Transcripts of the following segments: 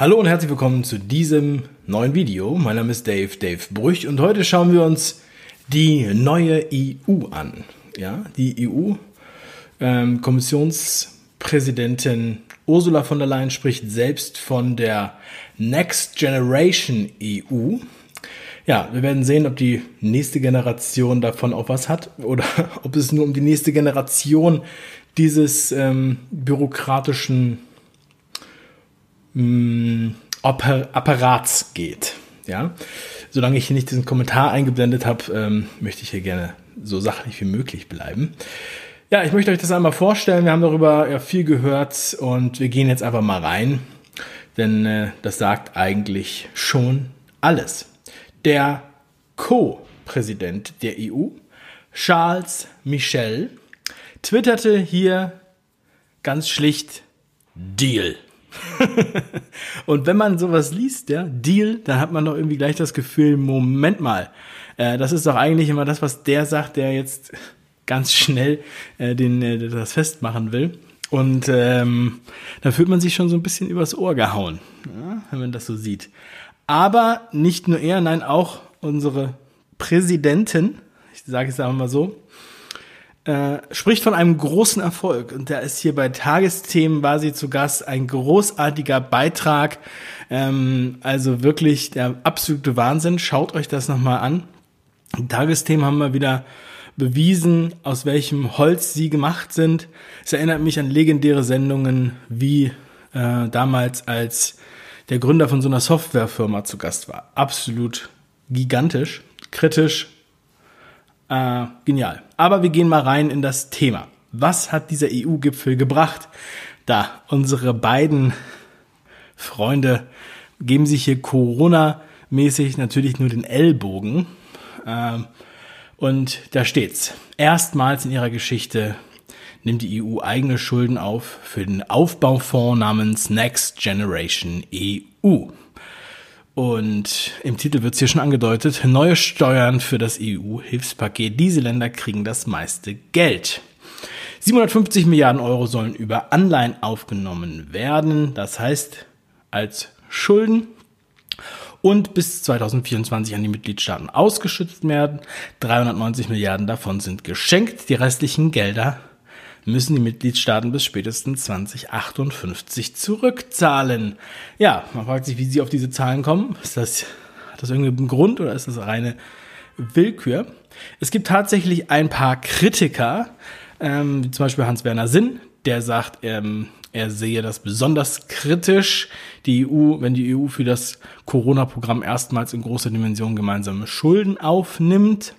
Hallo und herzlich willkommen zu diesem neuen Video. Mein Name ist Dave, Dave Brüch und heute schauen wir uns die neue EU an. Ja, die EU-Kommissionspräsidentin ähm, Ursula von der Leyen spricht selbst von der Next Generation EU. Ja, wir werden sehen, ob die nächste Generation davon auch was hat oder ob es nur um die nächste Generation dieses ähm, bürokratischen mh, Apparats geht. Ja, solange ich hier nicht diesen Kommentar eingeblendet habe, ähm, möchte ich hier gerne so sachlich wie möglich bleiben. Ja, ich möchte euch das einmal vorstellen. Wir haben darüber ja viel gehört und wir gehen jetzt einfach mal rein, denn äh, das sagt eigentlich schon alles. Der Co-Präsident der EU, Charles Michel, twitterte hier ganz schlicht Deal. und wenn man sowas liest, ja, Deal, dann hat man doch irgendwie gleich das Gefühl, Moment mal, äh, das ist doch eigentlich immer das, was der sagt, der jetzt ganz schnell äh, den, äh, das festmachen will. Und ähm, da fühlt man sich schon so ein bisschen übers Ohr gehauen, ja, wenn man das so sieht. Aber nicht nur er, nein, auch unsere Präsidentin, ich sage es einfach mal so, äh, spricht von einem großen Erfolg. Und da ist hier bei Tagesthemen war sie zu Gast ein großartiger Beitrag. Ähm, also wirklich der absolute Wahnsinn. Schaut euch das nochmal an. Tagesthemen haben wir wieder bewiesen, aus welchem Holz sie gemacht sind. Es erinnert mich an legendäre Sendungen wie äh, damals, als der Gründer von so einer Softwarefirma zu Gast war. Absolut gigantisch, kritisch, äh, genial. Aber wir gehen mal rein in das Thema. Was hat dieser EU-Gipfel gebracht? Da, unsere beiden Freunde geben sich hier Corona-mäßig natürlich nur den Ellbogen. Ähm, und da steht's. Erstmals in ihrer Geschichte nimmt die EU eigene Schulden auf für den Aufbaufonds namens Next Generation EU. Und im Titel wird es hier schon angedeutet, neue Steuern für das EU-Hilfspaket. Diese Länder kriegen das meiste Geld. 750 Milliarden Euro sollen über Anleihen aufgenommen werden, das heißt als Schulden und bis 2024 an die Mitgliedstaaten ausgeschüttet werden. 390 Milliarden davon sind geschenkt, die restlichen Gelder müssen die Mitgliedstaaten bis spätestens 2058 zurückzahlen. Ja, man fragt sich, wie sie auf diese Zahlen kommen. Ist das, hat das irgendwie einen Grund oder ist das reine Willkür? Es gibt tatsächlich ein paar Kritiker, ähm, wie zum Beispiel Hans-Werner Sinn, der sagt, ähm, er sehe das besonders kritisch. Die EU, wenn die EU für das Corona-Programm erstmals in großer Dimension gemeinsame Schulden aufnimmt,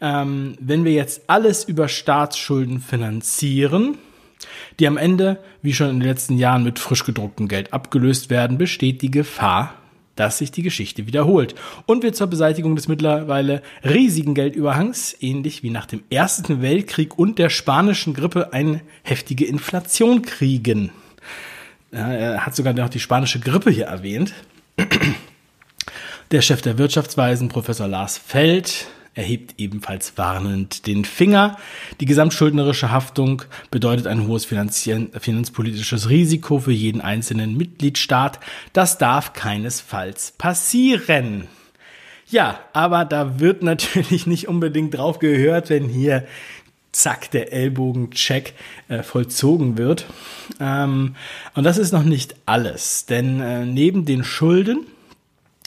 ähm, wenn wir jetzt alles über Staatsschulden finanzieren, die am Ende, wie schon in den letzten Jahren, mit frisch gedrucktem Geld abgelöst werden, besteht die Gefahr, dass sich die Geschichte wiederholt und wir zur Beseitigung des mittlerweile riesigen Geldüberhangs, ähnlich wie nach dem Ersten Weltkrieg und der spanischen Grippe, eine heftige Inflation kriegen. Ja, er hat sogar noch die spanische Grippe hier erwähnt. Der Chef der Wirtschaftsweisen, Professor Lars Feld, erhebt ebenfalls warnend den Finger. Die gesamtschuldnerische Haftung bedeutet ein hohes finanzpolitisches Risiko für jeden einzelnen Mitgliedstaat. Das darf keinesfalls passieren. Ja, aber da wird natürlich nicht unbedingt drauf gehört, wenn hier zack, der Ellbogencheck äh, vollzogen wird. Ähm, und das ist noch nicht alles, denn äh, neben den Schulden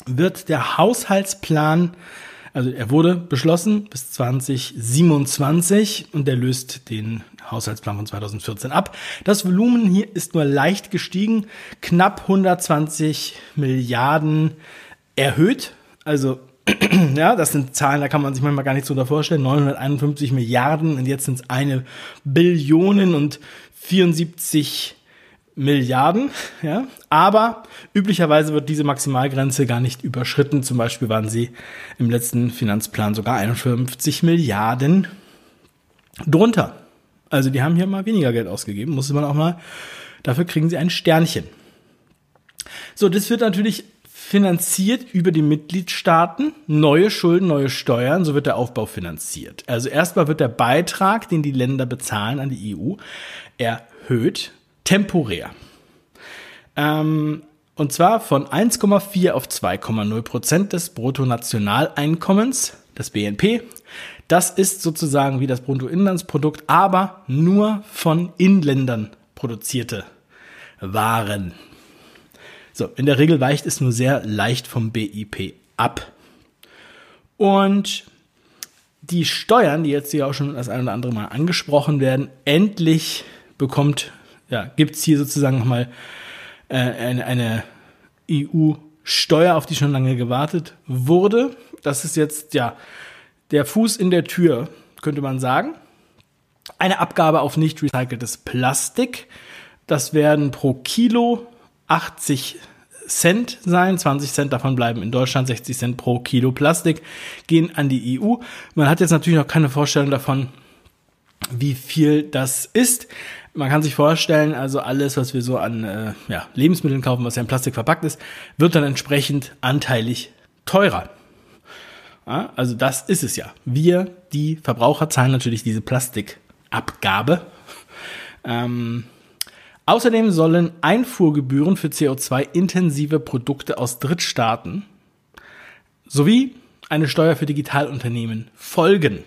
wird der Haushaltsplan also er wurde beschlossen bis 2027 und er löst den Haushaltsplan von 2014 ab. Das Volumen hier ist nur leicht gestiegen, knapp 120 Milliarden erhöht. Also ja, das sind Zahlen, da kann man sich manchmal gar nicht so vorstellen. 951 Milliarden und jetzt sind es eine Billionen und 74 Milliarden, ja. Aber üblicherweise wird diese Maximalgrenze gar nicht überschritten. Zum Beispiel waren sie im letzten Finanzplan sogar 51 Milliarden drunter. Also die haben hier mal weniger Geld ausgegeben, muss man auch mal. Dafür kriegen sie ein Sternchen. So, das wird natürlich finanziert über die Mitgliedstaaten, neue Schulden, neue Steuern, so wird der Aufbau finanziert. Also erstmal wird der Beitrag, den die Länder bezahlen an die EU, erhöht temporär. Ähm, Und zwar von 1,4 auf 2,0 Prozent des Bruttonationaleinkommens, des BNP. Das ist sozusagen wie das Bruttoinlandsprodukt, aber nur von Inländern produzierte Waren. So, in der Regel weicht es nur sehr leicht vom BIP ab. Und die Steuern, die jetzt hier auch schon das ein oder andere Mal angesprochen werden, endlich bekommt, ja, gibt's hier sozusagen nochmal äh, eine, eine EU-Steuer, auf die schon lange gewartet wurde. Das ist jetzt, ja, der Fuß in der Tür, könnte man sagen. Eine Abgabe auf nicht recyceltes Plastik. Das werden pro Kilo 80 Cent sein. 20 Cent davon bleiben in Deutschland, 60 Cent pro Kilo Plastik gehen an die EU. Man hat jetzt natürlich noch keine Vorstellung davon, wie viel das ist. Man kann sich vorstellen, also alles, was wir so an äh, ja, Lebensmitteln kaufen, was ja in Plastik verpackt ist, wird dann entsprechend anteilig teurer. Ja, also das ist es ja. Wir, die Verbraucher, zahlen natürlich diese Plastikabgabe. Ähm, Außerdem sollen Einfuhrgebühren für CO2-intensive Produkte aus Drittstaaten sowie eine Steuer für Digitalunternehmen folgen.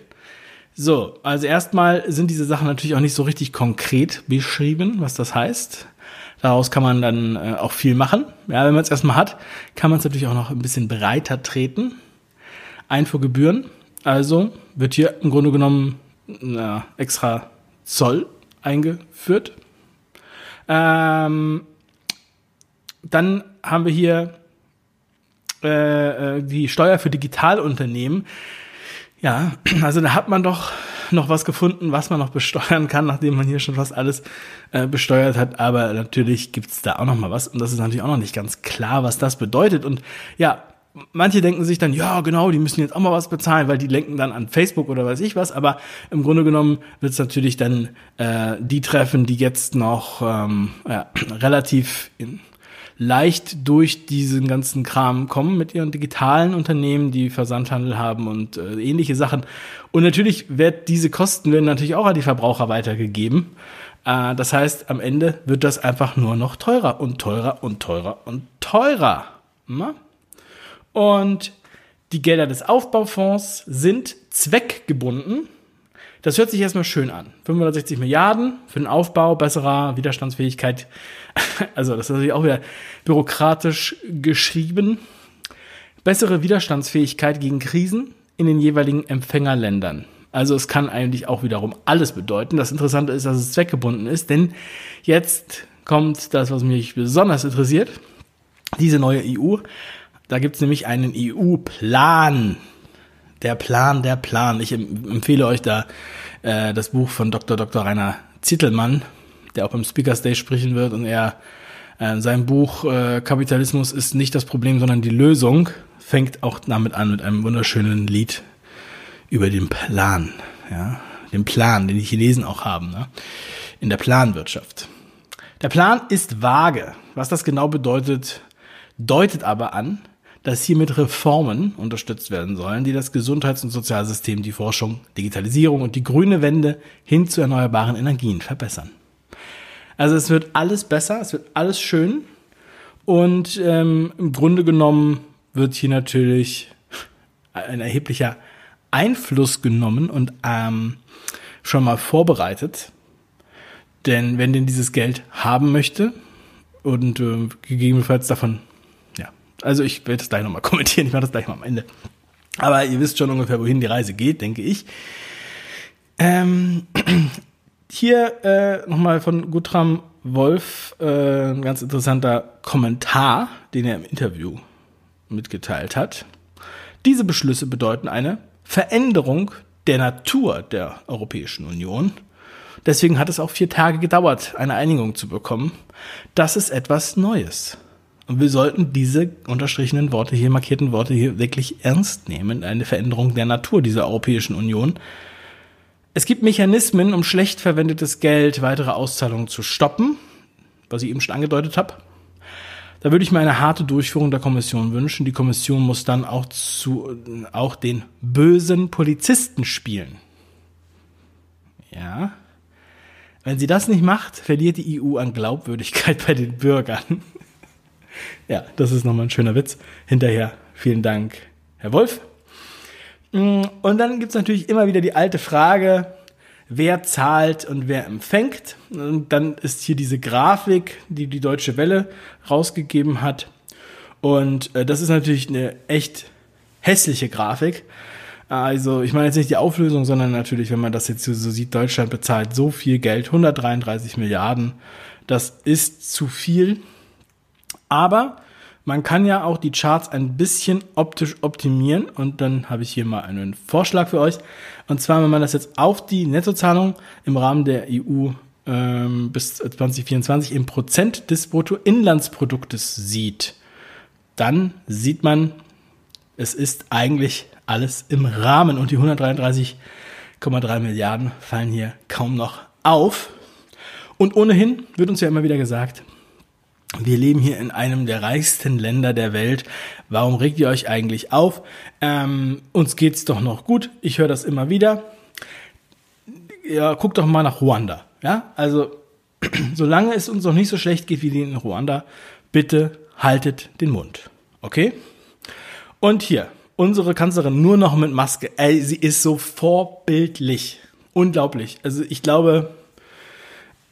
So, also erstmal sind diese Sachen natürlich auch nicht so richtig konkret beschrieben, was das heißt. Daraus kann man dann äh, auch viel machen. Ja, wenn man es erstmal hat, kann man es natürlich auch noch ein bisschen breiter treten. Einfuhrgebühren, also wird hier im Grunde genommen na, extra Zoll eingeführt ähm, dann haben wir hier äh, äh, die Steuer für Digitalunternehmen. Ja, also da hat man doch noch was gefunden, was man noch besteuern kann, nachdem man hier schon fast alles äh, besteuert hat. Aber natürlich gibt's da auch noch mal was. Und das ist natürlich auch noch nicht ganz klar, was das bedeutet. Und ja, manche denken sich dann, ja, genau, die müssen jetzt auch mal was bezahlen, weil die lenken dann an Facebook oder weiß ich was. Aber im Grunde genommen wird es natürlich dann äh, die treffen, die jetzt noch ähm, ja, relativ in, leicht durch diesen ganzen Kram kommen mit ihren digitalen Unternehmen, die Versandhandel haben und äh, ähnliche Sachen. Und natürlich wird diese Kosten werden natürlich auch an die Verbraucher weitergegeben. Äh, das heißt, am Ende wird das einfach nur noch teurer und teurer und teurer und teurer. Na? Und die Gelder des Aufbaufonds sind zweckgebunden. Das hört sich erstmal schön an. 560 Milliarden für den Aufbau besserer Widerstandsfähigkeit. Also das ist natürlich auch wieder bürokratisch geschrieben. Bessere Widerstandsfähigkeit gegen Krisen in den jeweiligen Empfängerländern. Also es kann eigentlich auch wiederum alles bedeuten. Das Interessante ist, dass es zweckgebunden ist, denn jetzt kommt das, was mich besonders interessiert. Diese neue EU da gibt's nämlich einen EU-Plan. Der Plan, der Plan. Ich empfehle euch da äh, das Buch von Dr. Dr. Rainer Zittelmann, der auch beim Speaker Stage sprechen wird und er äh, sein Buch äh, Kapitalismus ist nicht das Problem, sondern die Lösung fängt auch damit an mit einem wunderschönen Lied über den Plan, ja, den Plan, den die Chinesen auch haben, ne? in der Planwirtschaft. Der Plan ist vage. Was das genau bedeutet, deutet aber an, dass hiermit Reformen unterstützt werden sollen, die das Gesundheits- und Sozialsystem, die Forschung, Digitalisierung und die grüne Wende hin zu erneuerbaren Energien verbessern. Also es wird alles besser, es wird alles schön und ähm, im Grunde genommen wird hier natürlich ein erheblicher Einfluss genommen und ähm, schon mal vorbereitet. Denn wenn denn dieses Geld haben möchte und äh, gegebenenfalls davon also ich werde das gleich nochmal kommentieren, ich mache das gleich mal am Ende. Aber ihr wisst schon ungefähr, wohin die Reise geht, denke ich. Ähm, hier äh, nochmal von Gutram Wolf äh, ein ganz interessanter Kommentar, den er im Interview mitgeteilt hat. Diese Beschlüsse bedeuten eine Veränderung der Natur der Europäischen Union. Deswegen hat es auch vier Tage gedauert, eine Einigung zu bekommen. Das ist etwas Neues. Und wir sollten diese unterstrichenen Worte hier, markierten Worte hier wirklich ernst nehmen. Eine Veränderung der Natur dieser Europäischen Union. Es gibt Mechanismen, um schlecht verwendetes Geld, weitere Auszahlungen zu stoppen, was ich eben schon angedeutet habe. Da würde ich mir eine harte Durchführung der Kommission wünschen. Die Kommission muss dann auch zu, auch den bösen Polizisten spielen. Ja. Wenn sie das nicht macht, verliert die EU an Glaubwürdigkeit bei den Bürgern. Ja, das ist nochmal ein schöner Witz. Hinterher, vielen Dank, Herr Wolf. Mm, und dann gibt es natürlich immer wieder die alte Frage, wer zahlt und wer empfängt. Und dann ist hier diese Grafik, die die Deutsche Welle rausgegeben hat. Und äh, das ist natürlich eine echt hässliche Grafik. Also ich meine jetzt nicht die Auflösung, sondern natürlich, wenn man das jetzt so sieht, Deutschland bezahlt so viel Geld, 133 Milliarden. Das ist zu viel. Aber man kann ja auch die Charts ein bisschen optisch optimieren und dann habe ich hier mal einen Vorschlag für euch. Und zwar, wenn man das jetzt auf die Nettozahlung im Rahmen der EU ähm, bis 2024 im Prozent des Bruttoinlandsproduktes sieht, dann sieht man, es ist eigentlich alles im Rahmen und die 133,3 Milliarden fallen hier kaum noch auf. Und ohnehin wird uns ja immer wieder gesagt, wir leben hier in einem der reichsten Länder der Welt. Warum regt ihr euch eigentlich auf? Ähm, uns geht's doch noch gut. Ich höre das immer wieder. Ja, guckt doch mal nach Ruanda. Ja, also solange es uns noch nicht so schlecht geht wie in Ruanda, bitte haltet den Mund. Okay? Und hier, unsere Kanzlerin nur noch mit Maske. Ey, sie ist so vorbildlich. Unglaublich. Also ich glaube,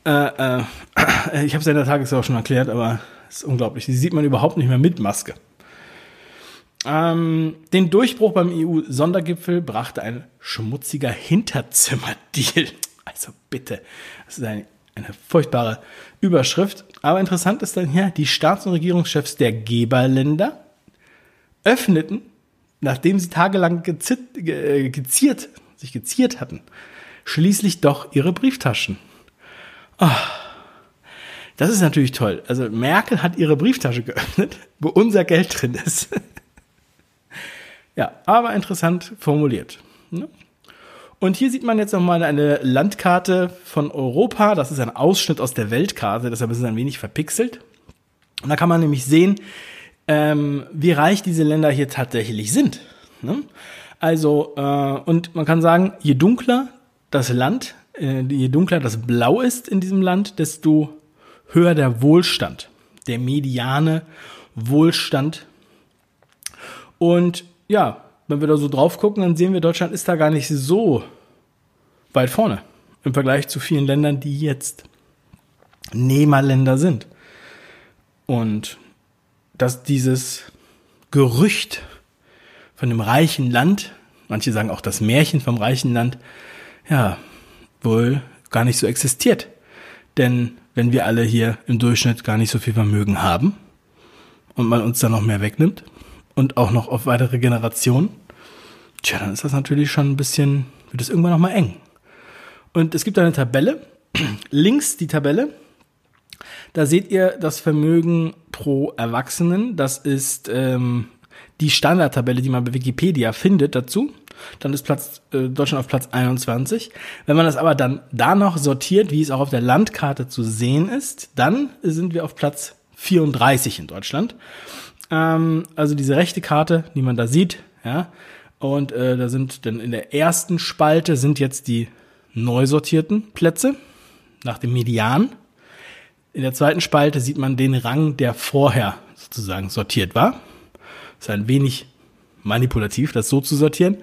äh, äh, ich habe es in der Tagesschau schon erklärt, aber es ist unglaublich. Sie sieht man überhaupt nicht mehr mit Maske. Ähm, den Durchbruch beim EU-Sondergipfel brachte ein schmutziger Hinterzimmer-Deal. Also bitte, das ist eine, eine furchtbare Überschrift. Aber interessant ist dann hier, die Staats- und Regierungschefs der Geberländer öffneten, nachdem sie tagelang gezit, ge, geziert, sich geziert hatten, schließlich doch ihre Brieftaschen. Das ist natürlich toll. Also Merkel hat ihre Brieftasche geöffnet, wo unser Geld drin ist. ja, aber interessant formuliert. Ne? Und hier sieht man jetzt nochmal eine Landkarte von Europa. Das ist ein Ausschnitt aus der Weltkarte, deshalb ist es ein wenig verpixelt. Und da kann man nämlich sehen, ähm, wie reich diese Länder hier tatsächlich sind. Ne? Also, äh, und man kann sagen, je dunkler das Land, äh, je dunkler das Blau ist in diesem Land, desto höher der Wohlstand, der mediane Wohlstand. Und ja, wenn wir da so drauf gucken, dann sehen wir, Deutschland ist da gar nicht so weit vorne im Vergleich zu vielen Ländern, die jetzt Nehmerländer sind. Und dass dieses Gerücht von dem reichen Land, manche sagen auch das Märchen vom reichen Land, ja, wohl gar nicht so existiert. Denn wenn wir alle hier im Durchschnitt gar nicht so viel Vermögen haben und man uns dann noch mehr wegnimmt und auch noch auf weitere Generationen, tja, dann ist das natürlich schon ein bisschen, wird es irgendwann noch mal eng. Und es gibt eine Tabelle, links die Tabelle, da seht ihr das Vermögen pro Erwachsenen. Das ist ähm, die Standardtabelle, die man bei Wikipedia findet dazu. Dann ist Platz, äh, Deutschland auf Platz 21. Wenn man das aber dann da noch sortiert, wie es auch auf der Landkarte zu sehen ist, dann sind wir auf Platz 34 in Deutschland. Ähm, also diese rechte Karte, die man da sieht, ja. Und äh, da sind dann in der ersten Spalte sind jetzt die neu sortierten Plätze nach dem Median. In der zweiten Spalte sieht man den Rang, der vorher sozusagen sortiert war. ist ein wenig manipulativ, das so zu sortieren.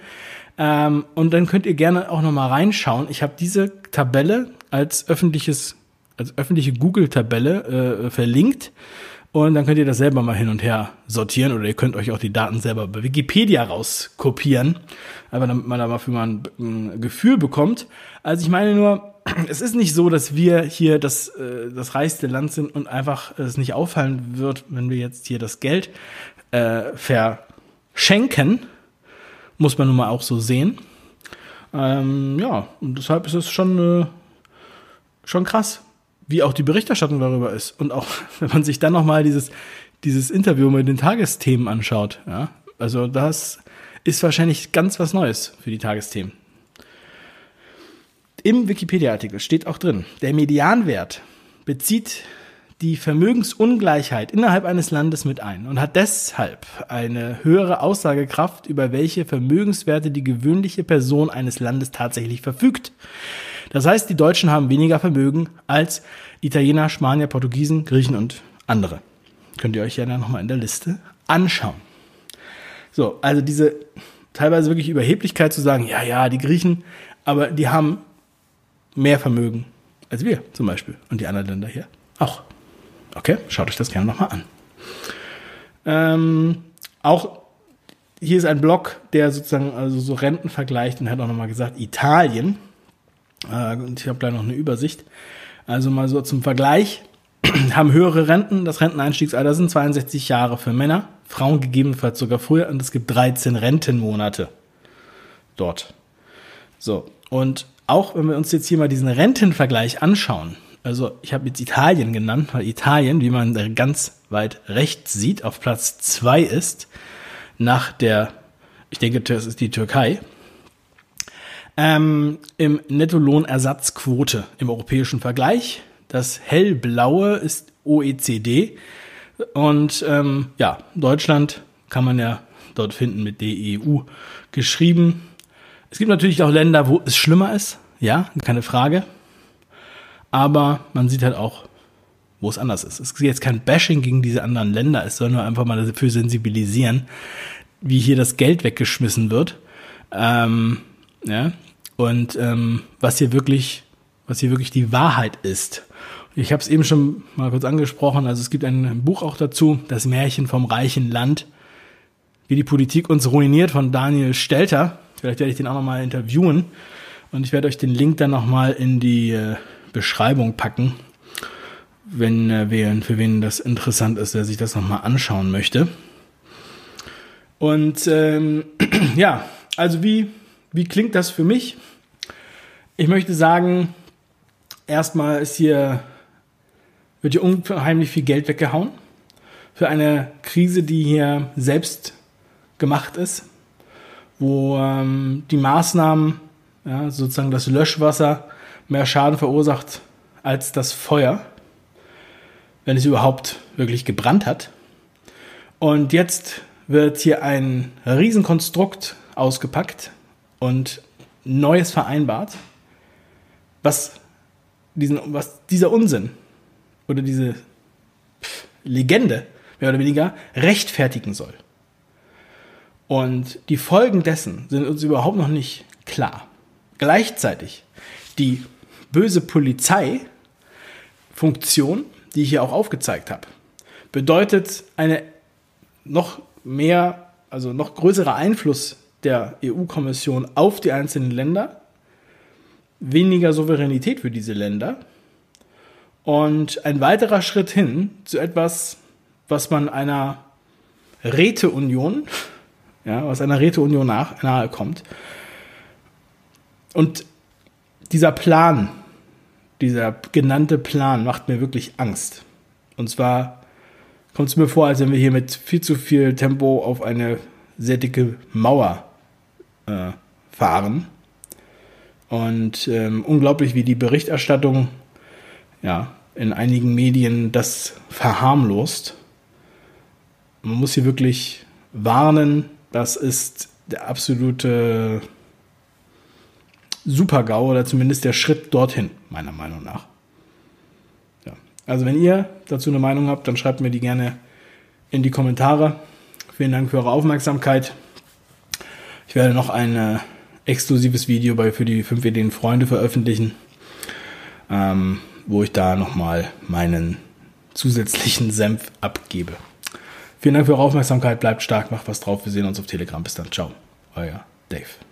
Ähm, und dann könnt ihr gerne auch noch mal reinschauen. Ich habe diese Tabelle als öffentliches, als öffentliche Google-Tabelle äh, verlinkt. Und dann könnt ihr das selber mal hin und her sortieren oder ihr könnt euch auch die Daten selber bei Wikipedia rauskopieren, aber damit man da mal für mal ein, Gefühl bekommt. Also ich meine nur, es ist nicht so, dass wir hier das, äh, das reichste Land sind und einfach es nicht auffallen wird, wenn wir jetzt hier das Geld äh, verschenken. Muss man nun mal auch so sehen. Ähm, ja, und deshalb ist es schon, äh, schon krass, wie auch die Berichterstattung darüber ist. Und auch, wenn man sich dann nochmal dieses, dieses Interview mit den Tagesthemen anschaut. Ja, also das ist wahrscheinlich ganz was Neues für die Tagesthemen. Im Wikipedia-Artikel steht auch drin, der Medianwert bezieht die Vermögensungleichheit innerhalb eines Landes mit ein und hat deshalb eine höhere Aussagekraft über welche Vermögenswerte die gewöhnliche Person eines Landes tatsächlich verfügt. Das heißt, die Deutschen haben weniger Vermögen als Italiener, Spanier, Portugiesen, Griechen und andere. Könnt ihr euch ja dann nochmal in der Liste anschauen. So, also diese teilweise wirklich Überheblichkeit zu sagen, ja, ja, die Griechen, aber die haben mehr Vermögen als wir zum Beispiel und die anderen Länder hier auch. Okay, schaut euch das gerne nochmal an. Ähm, auch hier ist ein Blog, der sozusagen also so Renten vergleicht und hat auch nochmal gesagt, Italien, äh, und ich habe gleich noch eine Übersicht, also mal so zum Vergleich, haben höhere Renten, das Renteneinstiegsalter sind 62 Jahre für Männer, Frauen gegebenenfalls sogar früher und es gibt 13 Rentenmonate dort. So, und auch wenn wir uns jetzt hier mal diesen Rentenvergleich anschauen, also ich habe jetzt Italien genannt, weil Italien, wie man ganz weit rechts sieht, auf Platz zwei ist, nach der, ich denke, das ist die Türkei, ähm, im Nettolohnersatzquote im europäischen Vergleich. Das hellblaue ist OECD und ähm, ja, Deutschland kann man ja dort finden mit DEU geschrieben. Es gibt natürlich auch Länder, wo es schlimmer ist, ja, keine Frage. Aber man sieht halt auch, wo es anders ist. Es ist jetzt kein Bashing gegen diese anderen Länder, es soll nur einfach mal dafür sensibilisieren, wie hier das Geld weggeschmissen wird. Ähm, ja, und ähm, was hier wirklich, was hier wirklich die Wahrheit ist. Ich habe es eben schon mal kurz angesprochen. Also es gibt ein Buch auch dazu, das Märchen vom reichen Land, wie die Politik uns ruiniert von Daniel Stelter. Vielleicht werde ich den auch nochmal interviewen. Und ich werde euch den Link dann nochmal in die äh, Beschreibung packen, wenn äh, für wen das interessant ist, der sich das nochmal anschauen möchte. Und ähm, ja, also wie, wie klingt das für mich? Ich möchte sagen, erstmal ist hier, wird hier unheimlich viel Geld weggehauen für eine Krise, die hier selbst gemacht ist, wo ähm, die Maßnahmen, ja, sozusagen das Löschwasser, mehr Schaden verursacht als das Feuer, wenn es überhaupt wirklich gebrannt hat. Und jetzt wird hier ein Riesenkonstrukt ausgepackt und Neues vereinbart, was, diesen, was dieser Unsinn oder diese Legende mehr oder weniger rechtfertigen soll. Und die Folgen dessen sind uns überhaupt noch nicht klar. Gleichzeitig die böse Polizeifunktion, die ich hier auch aufgezeigt habe, bedeutet eine noch mehr, also noch größerer Einfluss der EU-Kommission auf die einzelnen Länder, weniger Souveränität für diese Länder und ein weiterer Schritt hin zu etwas, was man einer Räteunion, ja, was einer Räteunion nach, nahe kommt. Und dieser Plan, dieser genannte Plan macht mir wirklich Angst. Und zwar kommt es mir vor, als wenn wir hier mit viel zu viel Tempo auf eine sehr dicke Mauer äh, fahren. Und ähm, unglaublich, wie die Berichterstattung ja, in einigen Medien das verharmlost. Man muss hier wirklich warnen, das ist der absolute Super-GAU oder zumindest der Schritt dorthin, meiner Meinung nach. Ja. Also wenn ihr dazu eine Meinung habt, dann schreibt mir die gerne in die Kommentare. Vielen Dank für eure Aufmerksamkeit. Ich werde noch ein äh, exklusives Video bei, für die 5 Ideen Freunde veröffentlichen, ähm, wo ich da nochmal meinen zusätzlichen Senf abgebe. Vielen Dank für eure Aufmerksamkeit, bleibt stark, macht was drauf. Wir sehen uns auf Telegram. Bis dann. Ciao. Euer Dave.